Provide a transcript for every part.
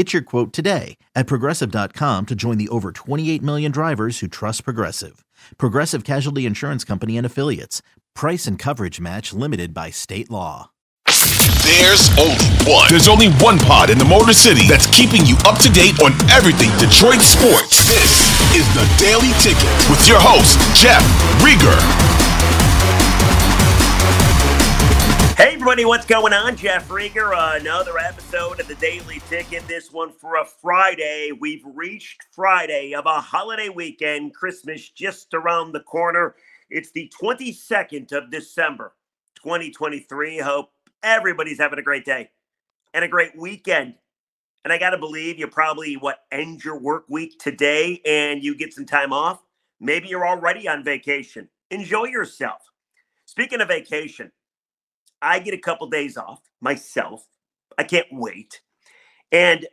Get your quote today at progressive.com to join the over 28 million drivers who trust Progressive. Progressive Casualty Insurance Company and Affiliates. Price and coverage match limited by state law. There's only one. There's only one pod in the Motor City that's keeping you up to date on everything Detroit sports. This is the Daily Ticket with your host, Jeff Riger. Hey everybody, what's going on? Jeff Riger, uh, another episode of the Daily Ticket. This one for a Friday. We've reached Friday of a holiday weekend, Christmas just around the corner. It's the 22nd of December, 2023. Hope everybody's having a great day and a great weekend. And I got to believe you probably what end your work week today and you get some time off. Maybe you're already on vacation. Enjoy yourself. Speaking of vacation, I get a couple days off myself. I can't wait. And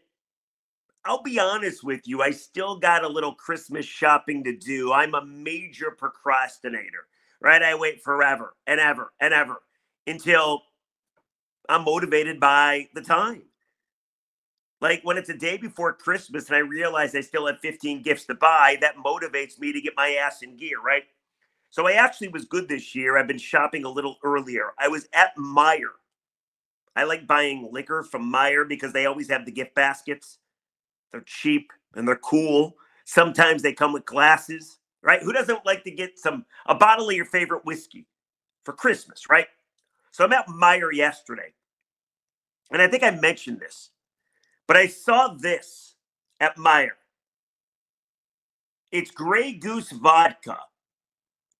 I'll be honest with you, I still got a little Christmas shopping to do. I'm a major procrastinator, right? I wait forever and ever and ever until I'm motivated by the time. Like when it's a day before Christmas and I realize I still have 15 gifts to buy, that motivates me to get my ass in gear, right? So I actually was good this year. I've been shopping a little earlier. I was at Meijer. I like buying liquor from Meijer because they always have the gift baskets. They're cheap and they're cool. Sometimes they come with glasses, right? Who doesn't like to get some a bottle of your favorite whiskey for Christmas, right? So I'm at Meijer yesterday. And I think I mentioned this, but I saw this at Meijer. It's Grey Goose vodka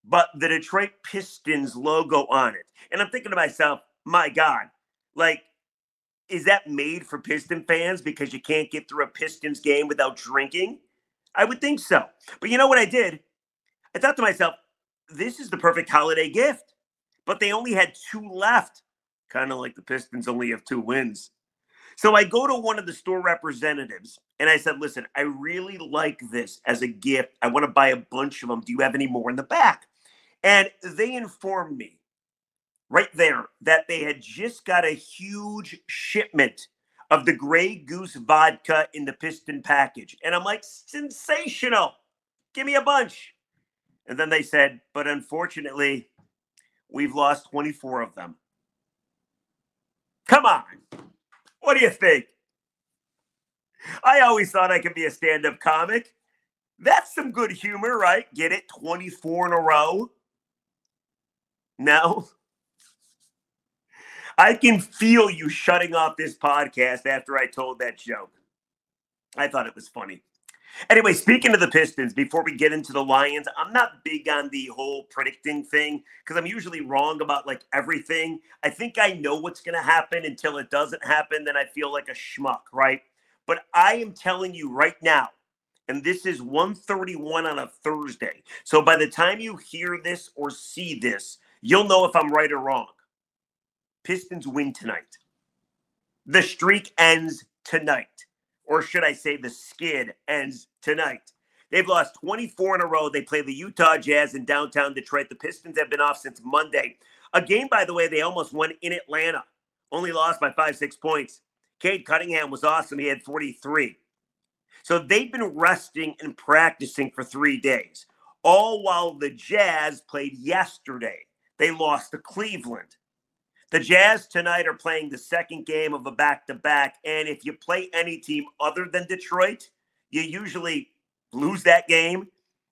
but the Detroit Pistons logo on it. And I'm thinking to myself, my God, like, is that made for Piston fans because you can't get through a Pistons game without drinking? I would think so. But you know what I did? I thought to myself, this is the perfect holiday gift. But they only had two left, kind of like the Pistons only have two wins. So I go to one of the store representatives and I said, listen, I really like this as a gift. I want to buy a bunch of them. Do you have any more in the back? And they informed me right there that they had just got a huge shipment of the Grey Goose vodka in the piston package. And I'm like, sensational. Give me a bunch. And then they said, but unfortunately, we've lost 24 of them. Come on. What do you think? I always thought I could be a stand up comic. That's some good humor, right? Get it? 24 in a row. No. I can feel you shutting off this podcast after I told that joke. I thought it was funny. Anyway, speaking of the Pistons, before we get into the Lions, I'm not big on the whole predicting thing because I'm usually wrong about like everything. I think I know what's going to happen until it doesn't happen. Then I feel like a schmuck, right? But I am telling you right now, and this is 131 on a Thursday. So by the time you hear this or see this, You'll know if I'm right or wrong. Pistons win tonight. The streak ends tonight. Or should I say the skid ends tonight? They've lost 24 in a row. They play the Utah Jazz in downtown Detroit. The Pistons have been off since Monday. A game, by the way, they almost won in Atlanta. Only lost by five, six points. Cade Cunningham was awesome. He had 43. So they've been resting and practicing for three days, all while the Jazz played yesterday. They lost to Cleveland. The Jazz tonight are playing the second game of a back to back. And if you play any team other than Detroit, you usually lose that game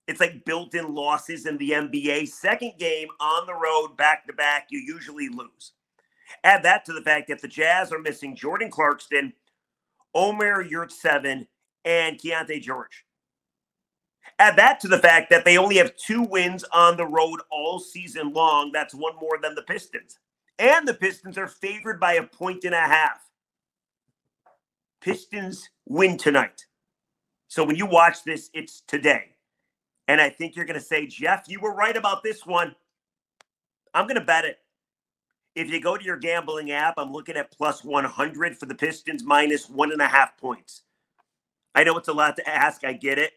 It's like built in losses in the NBA. Second game on the road, back to back, you usually lose. Add that to the fact that the Jazz are missing Jordan Clarkson, Omer Yurtseven, and Keyonte George. Add that to the fact that they only have two wins on the road all season long. That's one more than the Pistons. And the Pistons are favored by a point and a half. Pistons win tonight. So when you watch this, it's today. And I think you're going to say, Jeff, you were right about this one. I'm going to bet it. If you go to your gambling app, I'm looking at plus 100 for the Pistons, minus one and a half points. I know it's a lot to ask. I get it.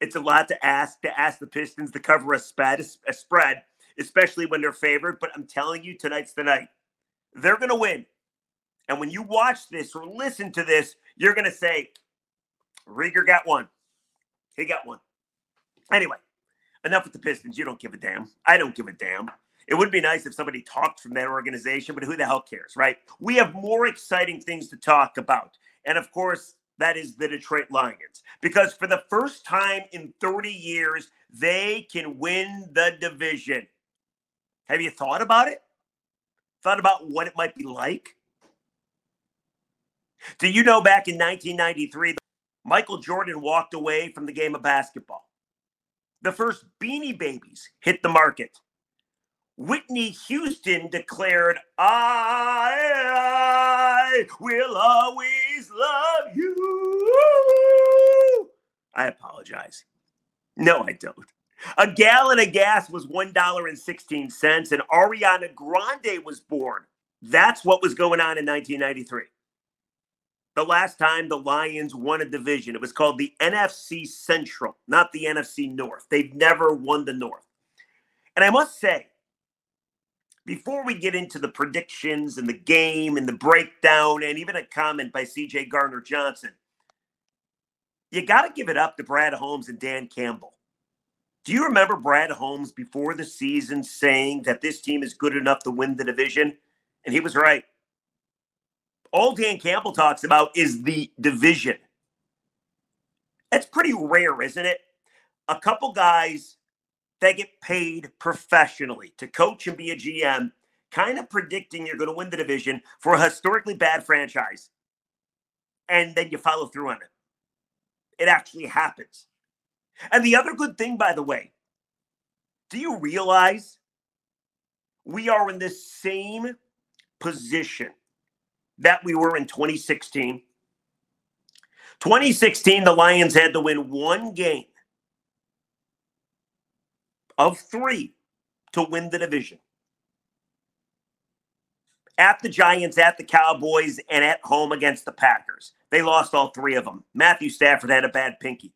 It's a lot to ask to ask the Pistons to cover a spread, a spread, especially when they're favored. But I'm telling you, tonight's the night. They're going to win. And when you watch this or listen to this, you're going to say, Riger got one. He got one. Anyway, enough with the Pistons. You don't give a damn. I don't give a damn. It would be nice if somebody talked from that organization, but who the hell cares, right? We have more exciting things to talk about. And of course, that is the Detroit Lions. Because for the first time in 30 years, they can win the division. Have you thought about it? Thought about what it might be like? Do you know back in 1993, Michael Jordan walked away from the game of basketball? The first Beanie Babies hit the market. Whitney Houston declared, I, will always love you. I apologize. No, I don't. A gallon of gas was $1.16, and Ariana Grande was born. That's what was going on in 1993. The last time the Lions won a division, it was called the NFC Central, not the NFC North. They've never won the North. And I must say, before we get into the predictions and the game and the breakdown, and even a comment by CJ Gardner Johnson, you got to give it up to Brad Holmes and Dan Campbell. Do you remember Brad Holmes before the season saying that this team is good enough to win the division? And he was right. All Dan Campbell talks about is the division. That's pretty rare, isn't it? A couple guys they get paid professionally to coach and be a GM, kind of predicting you're going to win the division for a historically bad franchise. And then you follow through on it. It actually happens. And the other good thing, by the way, do you realize we are in the same position that we were in 2016? 2016, the Lions had to win one game of three to win the division. At the Giants, at the Cowboys, and at home against the Packers. They lost all three of them. Matthew Stafford had a bad pinky.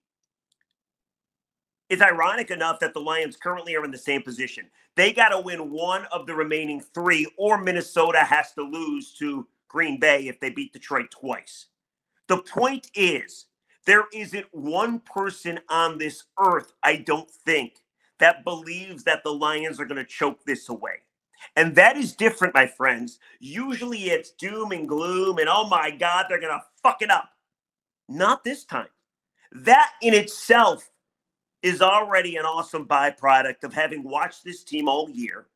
It's ironic enough that the Lions currently are in the same position. They got to win one of the remaining three, or Minnesota has to lose to Green Bay if they beat Detroit twice. The point is, there isn't one person on this earth, I don't think, that believes that the Lions are going to choke this away. And that is different, my friends. Usually it's doom and gloom and oh my God, they're going to fuck it up. Not this time. That in itself is already an awesome byproduct of having watched this team all year,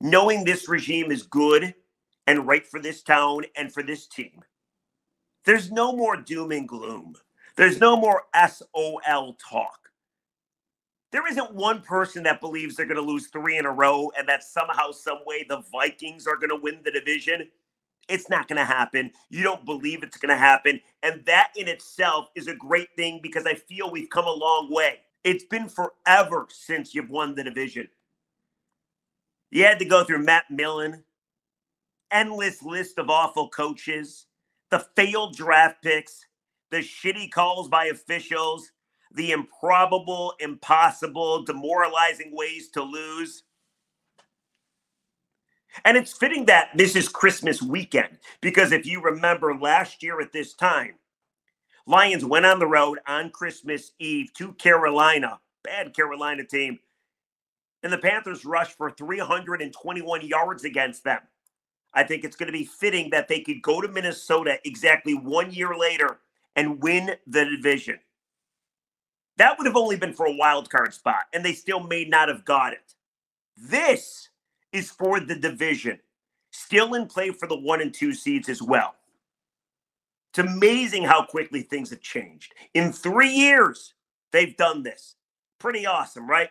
knowing this regime is good and right for this town and for this team. There's no more doom and gloom. There's no more SOL talk. There isn't one person that believes they're going to lose three in a row and that somehow, some way, the Vikings are going to win the division. It's not going to happen. You don't believe it's going to happen. And that in itself is a great thing because I feel we've come a long way. It's been forever since you've won the division. You had to go through Matt Millen, endless list of awful coaches, the failed draft picks, the shitty calls by officials, the improbable, impossible, demoralizing ways to lose. And it's fitting that this is Christmas weekend because if you remember last year at this time, Lions went on the road on Christmas Eve to Carolina, bad Carolina team, and the Panthers rushed for 321 yards against them. I think it's going to be fitting that they could go to Minnesota exactly one year later and win the division. That would have only been for a wild card spot, and they still may not have got it. This is for the division, still in play for the one and two seeds as well. It's amazing how quickly things have changed. In three years, they've done this. Pretty awesome, right?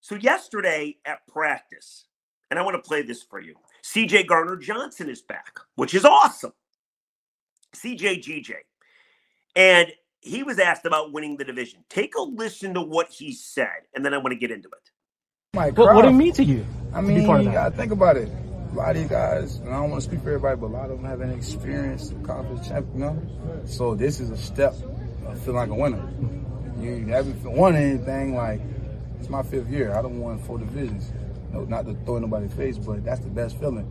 So, yesterday at practice, and I want to play this for you CJ Gardner Johnson is back, which is awesome. CJ GJ. And he was asked about winning the division. Take a listen to what he said, and then I want to get into it. What, what do it mean to you? I mean, you gotta think about it. A lot of these guys, and I don't want to speak for everybody, but a lot of them haven't experienced conference champion. You know? So this is a step of feeling like a winner. You haven't won anything like it's my fifth year. I don't won four divisions. No, not to throw in nobody's face, but that's the best feeling.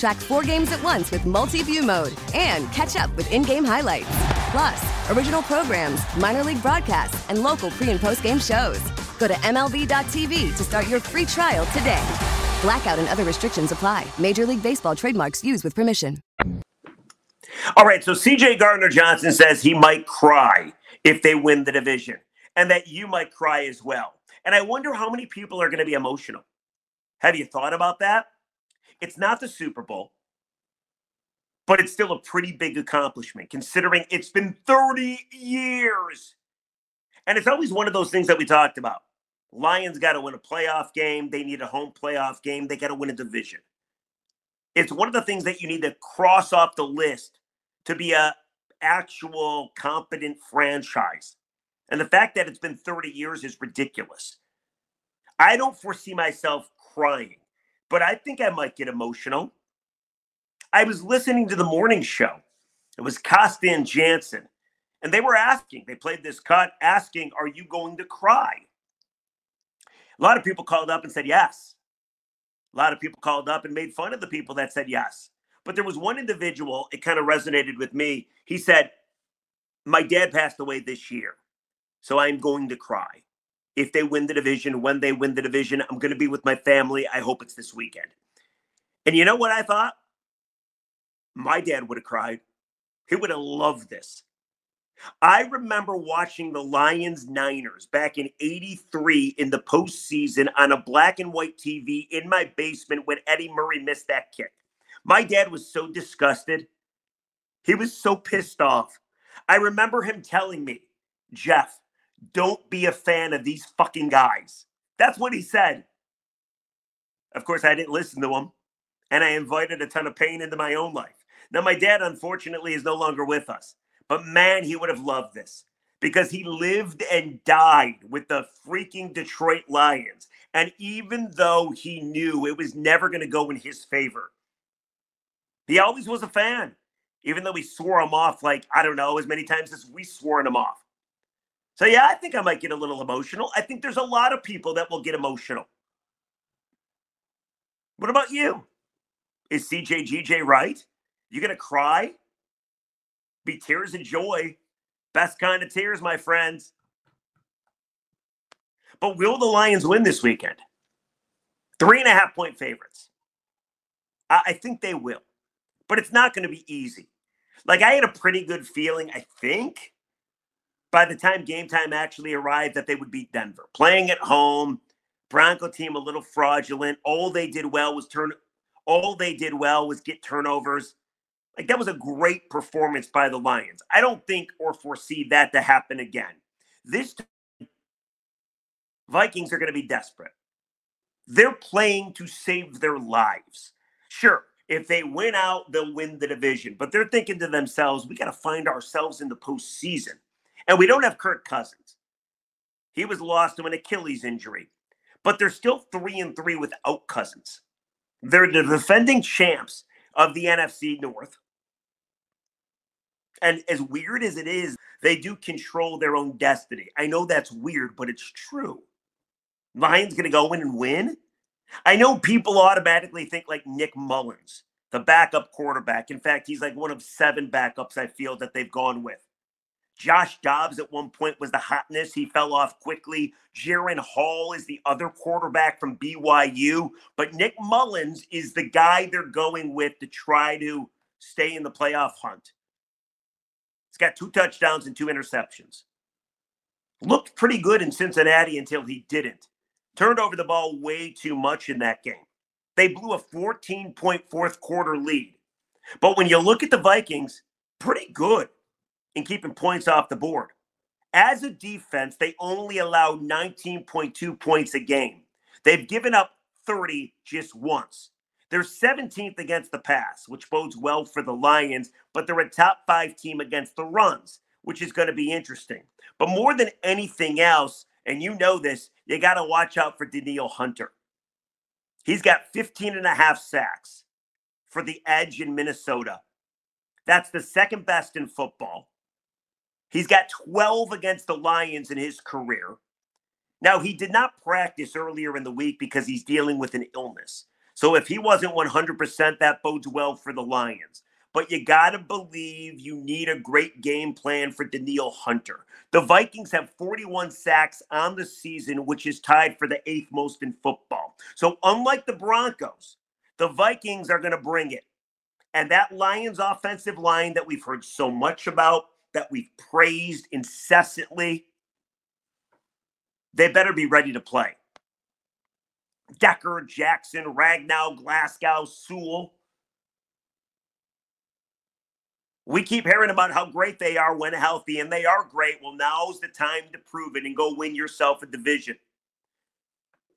Track four games at once with multi-view mode and catch up with in-game highlights. Plus, original programs, minor league broadcasts, and local pre- and post-game shows. Go to MLB.tv to start your free trial today. Blackout and other restrictions apply. Major League Baseball trademarks used with permission. All right, so CJ Gardner Johnson says he might cry if they win the division and that you might cry as well. And I wonder how many people are going to be emotional. Have you thought about that? It's not the Super Bowl, but it's still a pretty big accomplishment considering it's been 30 years. And it's always one of those things that we talked about. Lions got to win a playoff game. They need a home playoff game. They got to win a division. It's one of the things that you need to cross off the list to be a actual competent franchise. And the fact that it's been 30 years is ridiculous. I don't foresee myself crying but I think I might get emotional. I was listening to the morning show. It was Costa and Jansen, and they were asking, they played this cut asking, Are you going to cry? A lot of people called up and said yes. A lot of people called up and made fun of the people that said yes. But there was one individual, it kind of resonated with me. He said, My dad passed away this year, so I'm going to cry if they win the division, when they win the division. I'm going to be with my family. I hope it's this weekend. And you know what I thought? My dad would have cried. He would have loved this. I remember watching the Lions Niners back in 83 in the postseason on a black and white TV in my basement when Eddie Murray missed that kick. My dad was so disgusted. He was so pissed off I remember him telling me, Jeff, don't be a fan of these fucking guys. That's what he said. Of course, I didn't listen to him, and I invited a ton of pain into my own life. Now, my dad, unfortunately, is no longer with us, but man, he would have loved this because he lived and died with the freaking Detroit Lions. And even though he knew it was never going to go in his favor, he always was a fan, even though we swore him off like, I don't know, as many times as we swore him off. So, yeah, I think I might get a little emotional. I think there's a lot of people that will get emotional. What about you? Is CJGJ right? You to cry? Be tears of joy. Best kind of tears, my friends. But will the Lions win this weekend? Three and a half point favorites. I, I think they will, but it's not going to be easy. Like, I had a pretty good feeling, I think, by the time game time actually arrived, that they would beat Denver. Playing at home, Bronco team a little fraudulent. All they did well was turn. All they did well was get turnovers. Like that was a great performance by the Lions. I don't think or foresee that to happen again. This time, Vikings are going to be desperate. They're playing to save their lives. Sure, if they win out, they'll win the division, but they're thinking to themselves, we got to find ourselves in the postseason. And we don't have Kirk Cousins. He was lost to an Achilles injury, but they're still three and three without Cousins. They're the defending champs of the NFC North. And as weird as it is, they do control their own destiny. I know that's weird, but it's true. Lions going to go in and win? I know people automatically think like Nick Mullens, the backup quarterback. In fact, he's like one of seven backups I feel that they've gone with. Josh Dobbs at one point was the hotness. He fell off quickly. Jaren Hall is the other quarterback from BYU. But Nick Mullens is the guy they're going with to try to stay in the playoff hunt He's got two touchdowns and two interceptions. Looked pretty good in Cincinnati until he didn't. Turned over the ball way too much in that game. They blew a 14 point fourth quarter lead. But when you look at the Vikings, pretty good in keeping points off the board. As a defense, they only allow 19.2 points a game. They've given up 30 just once. They're 17th against the pass, which bodes well for the Lions, but they're a top five team against the runs, which is going to be interesting. But more than anything else, and you know this, you got to watch out for Danielle Hunter. He's got 15 and a half sacks for the edge in Minnesota. That's the second best in football. He's got 12 against the Lions in his career. Now, he did not practice earlier in the week because he's dealing with an illness. So if he wasn't 100%, that bodes well for the Lions. But you got to believe you need a great game plan for Danielle Hunter. The Vikings have 41 sacks on the season, which is tied for the eighth most in football. So, unlike the Broncos, the Vikings are going to bring it. And that Lions offensive line that we've heard so much about, that we've praised incessantly, they better be ready to play. Decker, Jackson, Ragnow, Glasgow, Sewell. We keep hearing about how great they are when healthy, and they are great. Well, now's the time to prove it and go win yourself a division.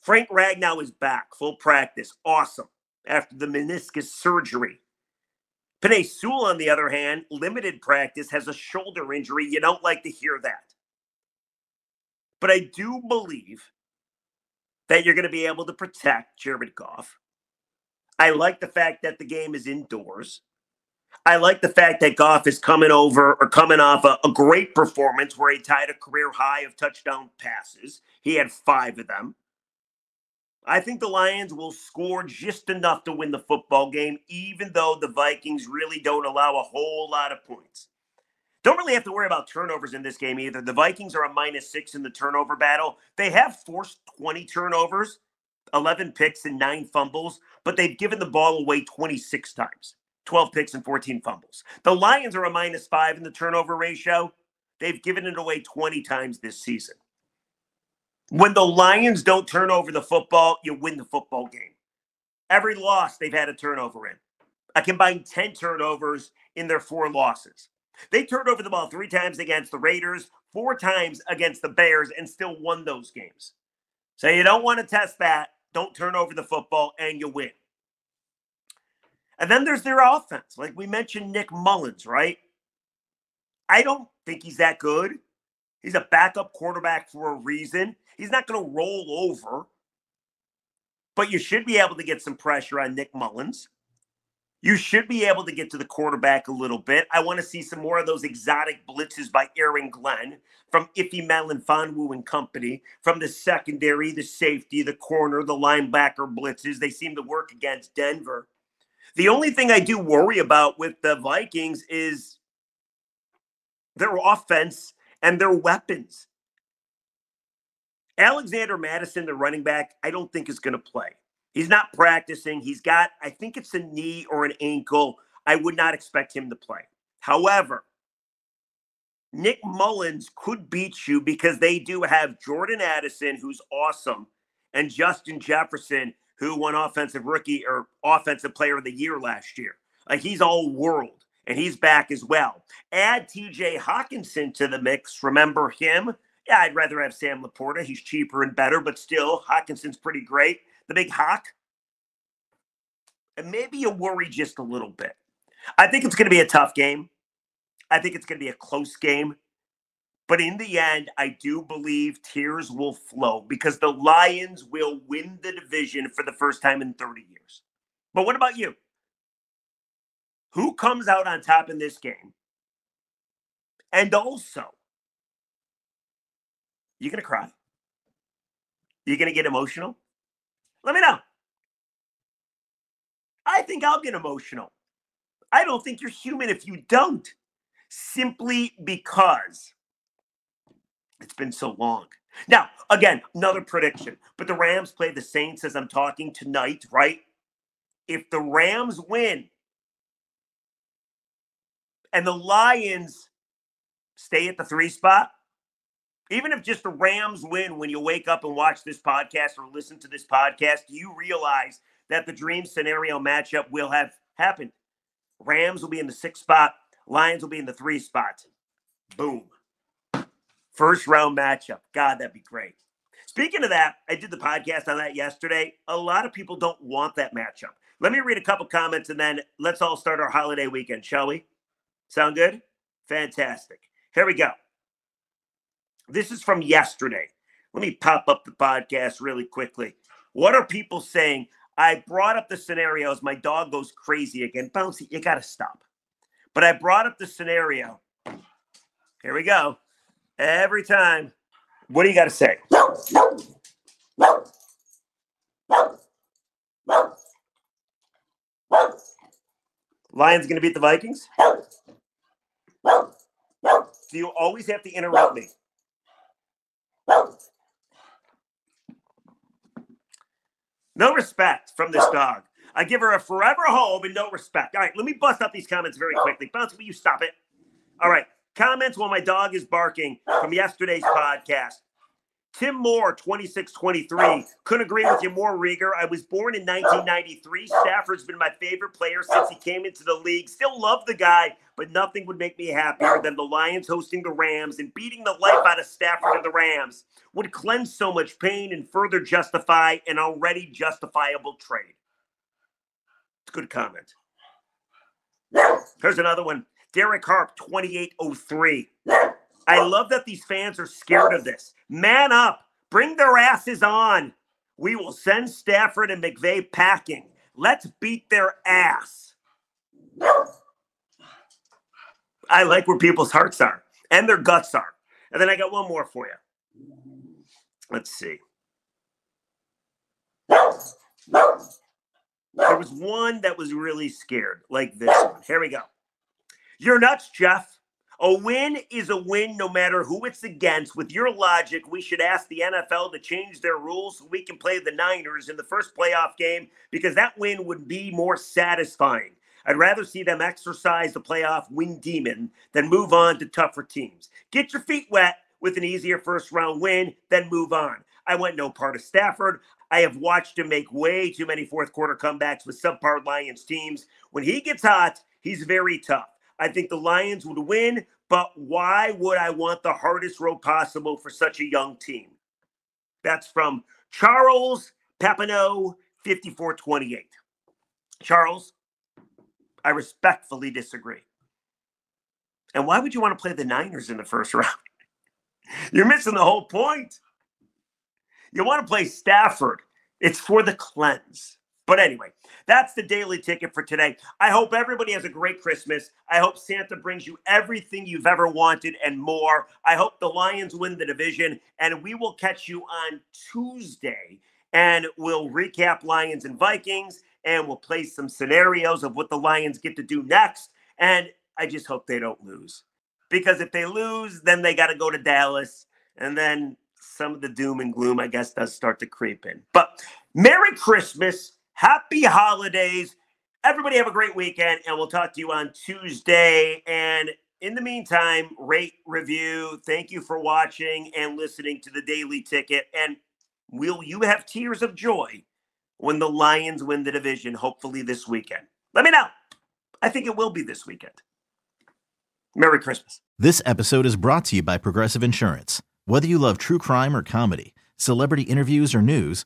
Frank Ragnow is back, full practice. Awesome. After the meniscus surgery. Penei Sewell, on the other hand, limited practice, has a shoulder injury. You don't like to hear that. But I do believe that you're going to be able to protect Jared Goff. I like the fact that the game is indoors. I like the fact that Goff is coming over or coming off a, a, great performance where he tied a career high of touchdown passes. He had five of them. I think the Lions will score just enough to win the football game, even though the Vikings really don't allow a whole lot of points. Don't really have to worry about turnovers in this game either. The Vikings are a minus six in the turnover battle. They have forced 20 turnovers, 11 picks, and nine fumbles, but they've given the ball away 26 times 12 picks and 14 fumbles. The Lions are a minus five in the turnover ratio. They've given it away 20 times this season. When the Lions don't turn over the football, you win the football game. Every loss they've had a turnover in. I combined 10 turnovers in their four losses. They turned over the ball three times against the Raiders, four times against the Bears, and still won those games. So you don't want to test that. Don't turn over the football, and you win. And then there's their offense. Like we mentioned, Nick Mullens, right? I don't think he's that good. He's a backup quarterback for a reason. He's not going to roll over, but you should be able to get some pressure on Nick Mullens. You should be able to get to the quarterback a little bit. I want to see some more of those exotic blitzes by Aaron Glenn from Ife Melifonwu and company, from the secondary, the safety, the corner, the linebacker blitzes. They seem to work against Denver. The only thing I do worry about with the Vikings is their offense and their weapons. Alexander Mattison, the running back, I don't think is going to play. He's not practicing. He's got, I think it's a knee or an ankle. I would not expect him to play. However, Nick Mullens could beat you because they do have Jordan Addison, who's awesome, and Justin Jefferson, who won offensive rookie or offensive player of the year last year. Like he's all world and he's back as well. Add TJ Hockenson to the mix. Remember him? Yeah, I'd rather have Sam LaPorta. He's cheaper and better, but still, Hockenson's pretty great. The big Hawk. And maybe you worry just a little bit. I think it's going to be a tough game. I think it's going to be a close game. But in the end, I do believe tears will flow because the Lions will win the division for the first time in 30 years. But what about you? Who comes out on top in this game? And also, you going to cry? You going to get emotional? Let me know. I think I'll get emotional. I don't think you're human if you don't, simply because it's been so long. Now, again, another prediction, but the Rams play the Saints as I'm talking tonight, right? If the Rams win and the Lions stay at the three spot, even if just the Rams win when you wake up and watch this podcast or listen to this podcast, you realize that the dream scenario matchup will have happened. Rams will be in the sixth spot, Lions will be in the three spot. Boom. First round matchup. God, that'd be great. Speaking of that, I did the podcast on that yesterday. A lot of people don't want that matchup. Let me read a couple comments and then let's all start our holiday weekend, shall we? Sound good? Fantastic. Here we go. This is from yesterday. Let me pop up the podcast really quickly. What are people saying? I brought up the scenarios. My dog goes crazy again. Bouncy, you got to stop. But I brought up the scenario. Here we go. Every time. What do you got to say? Lions going to beat the Vikings? Do you always have to interrupt me? No respect from this dog. I give her a forever home and no respect. All right, let me bust up these comments very quickly. Bounce, will you stop it? All right, comments while my dog is barking from yesterday's podcast. Tim Moore, 2623. Couldn't agree with you more, Riger. I was born in 1993. Stafford's been my favorite player oh. since he came into the league. Still love the guy, but nothing would make me happier than the Lions hosting the Rams and beating the life out of Stafford and the Rams. Would cleanse so much pain and further justify an already justifiable trade. It's a good comment. Here's another one. Derek Harp, 2803. I love that these fans are scared of this. Man up. Bring their asses on. We will send Stafford and McVay packing. Let's beat their ass. I like where people's hearts are and their guts are. And then I got one more for you. Let's see. There was one that was really scared, like this one. Here we go. You're nuts, Jeff. A win is a win no matter who it's against. With your logic, we should ask the NFL to change their rules so we can play the Niners in the first playoff game because that win would be more satisfying. I'd rather see them exercise the playoff win demon than move on to tougher teams. Get your feet wet with an easier first round win, then move on. I want no part of Stafford. I have watched him make way too many fourth quarter comebacks with subpar Lions teams. When he gets hot, he's very tough. I think the Lions would win, but why would I want the hardest road possible for such a young team? That's from Charles Papineau, 5428. Charles, I respectfully disagree. And why would you want to play the Niners in the first round? You're missing the whole point. You want to play Stafford. It's for the cleanse. But anyway, that's the daily ticket for today. I hope everybody has a great Christmas. I hope Santa brings you everything you've ever wanted and more. I hope the Lions win the division, and we will catch you on Tuesday and we'll recap Lions and Vikings and we'll play some scenarios of what the Lions get to do next. And I just hope they don't lose because if they lose, then they got to go to Dallas and then some of the doom and gloom, I guess, does start to creep in. But Merry Christmas, Happy Holidays. Everybody have a great weekend, and we'll talk to you on Tuesday. And in the meantime, rate, review. Thank you for watching and listening to the Daily Ticket. And will you have tears of joy when the Lions win the division, hopefully this weekend? Let me know. I think it will be this weekend. Merry Christmas. This episode is brought to you by Progressive Insurance. Whether you love true crime or comedy, celebrity interviews or news,